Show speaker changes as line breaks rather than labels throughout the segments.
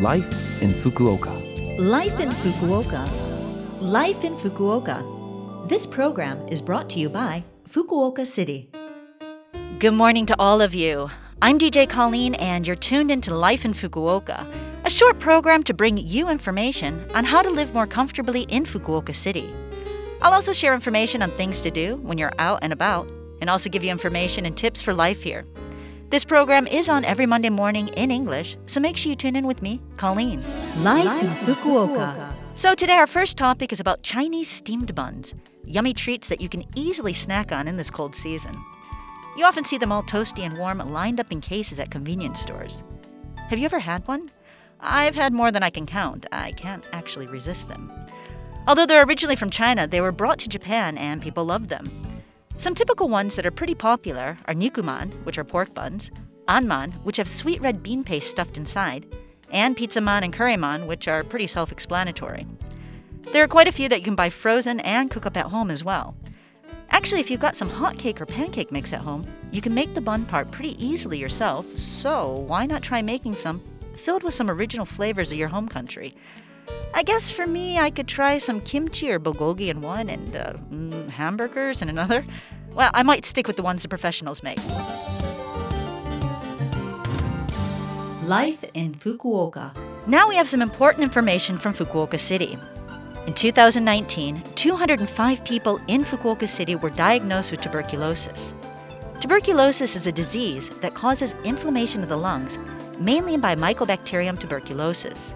Life in Fukuoka.
Life in Fukuoka. Life in Fukuoka. This program is brought to you by Fukuoka City.
Good morning to all of you. I'm DJ Colleen, and you're tuned into Life in Fukuoka, a short program to bring you information on how to live more comfortably in Fukuoka City. I'll also share information on things to do when you're out and about, and also give you information and tips for life here. This program is on every Monday morning in English, so make sure you tune in with me, Colleen.
Life in Fukuoka.
So, today our first topic is about Chinese steamed buns, yummy treats that you can easily snack on in this cold season. You often see them all toasty and warm, lined up in cases at convenience stores. Have you ever had one? I've had more than I can count. I can't actually resist them. Although they're originally from China, they were brought to Japan and people love them. Some typical ones that are pretty popular are nikuman, which are pork buns, anman, which have sweet red bean paste stuffed inside, and pizzaman and curryman, which are pretty self explanatory. There are quite a few that you can buy frozen and cook up at home as well. Actually, if you've got some hot cake or pancake mix at home, you can make the bun part pretty easily yourself, so why not try making some filled with some original flavors of your home country? I guess for me, I could try some kimchi or bulgogi in one and uh, mm, hamburgers in another. Well, I might stick with the ones the professionals make.
Life in Fukuoka.
Now we have some important information from Fukuoka City. In 2019, 205 people in Fukuoka City were diagnosed with tuberculosis. Tuberculosis is a disease that causes inflammation of the lungs, mainly by Mycobacterium tuberculosis.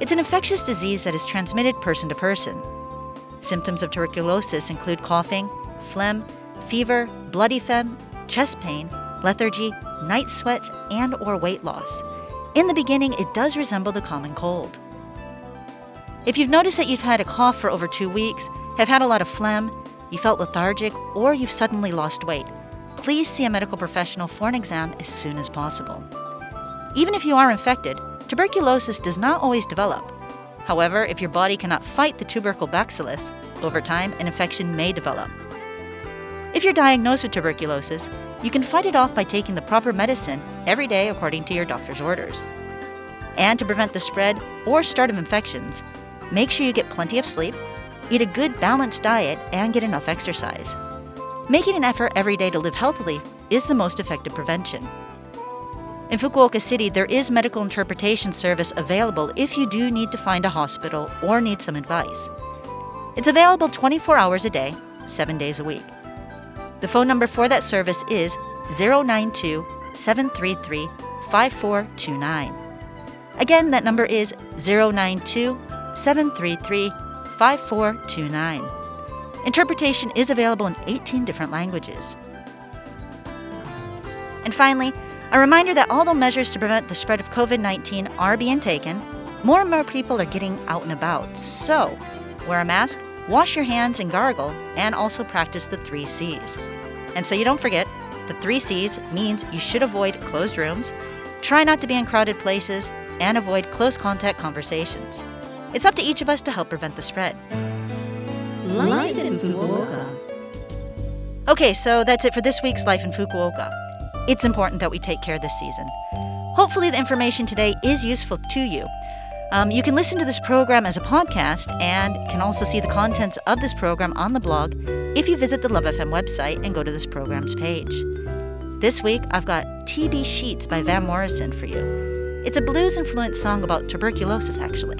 It's an infectious disease that is transmitted person to person. Symptoms of tuberculosis include coughing, phlegm, fever, bloody phlegm, chest pain, lethargy, night sweats, and or weight loss. In the beginning, it does resemble the common cold. If you've noticed that you've had a cough for over 2 weeks, have had a lot of phlegm, you felt lethargic, or you've suddenly lost weight, please see a medical professional for an exam as soon as possible. Even if you are infected, tuberculosis does not always develop. However, if your body cannot fight the tubercle bacillus, over time an infection may develop. If you're diagnosed with tuberculosis, you can fight it off by taking the proper medicine every day according to your doctor's orders. And to prevent the spread or start of infections, make sure you get plenty of sleep, eat a good balanced diet, and get enough exercise. Making an effort every day to live healthily is the most effective prevention. In Fukuoka City, there is medical interpretation service available if you do need to find a hospital or need some advice. It's available 24 hours a day, 7 days a week. The phone number for that service is 092 733 5429. Again, that number is 092 733 5429. Interpretation is available in 18 different languages. And finally, a reminder that although measures to prevent the spread of COVID 19 are being taken, more and more people are getting out and about. So, wear a mask, wash your hands and gargle, and also practice the three C's. And so you don't forget, the three C's means you should avoid closed rooms, try not to be in crowded places, and avoid close contact conversations. It's up to each of us to help prevent the spread.
Life in Fukuoka.
Okay, so that's it for this week's Life in Fukuoka. It's important that we take care this season. Hopefully, the information today is useful to you. Um, you can listen to this program as a podcast and can also see the contents of this program on the blog if you visit the Love FM website and go to this program's page. This week, I've got TB Sheets by Van Morrison for you. It's a blues influenced song about tuberculosis, actually.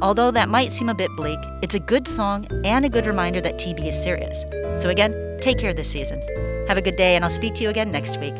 Although that might seem a bit bleak, it's a good song and a good reminder that TB is serious. So, again, take care this season. Have a good day, and I'll speak to you again next week.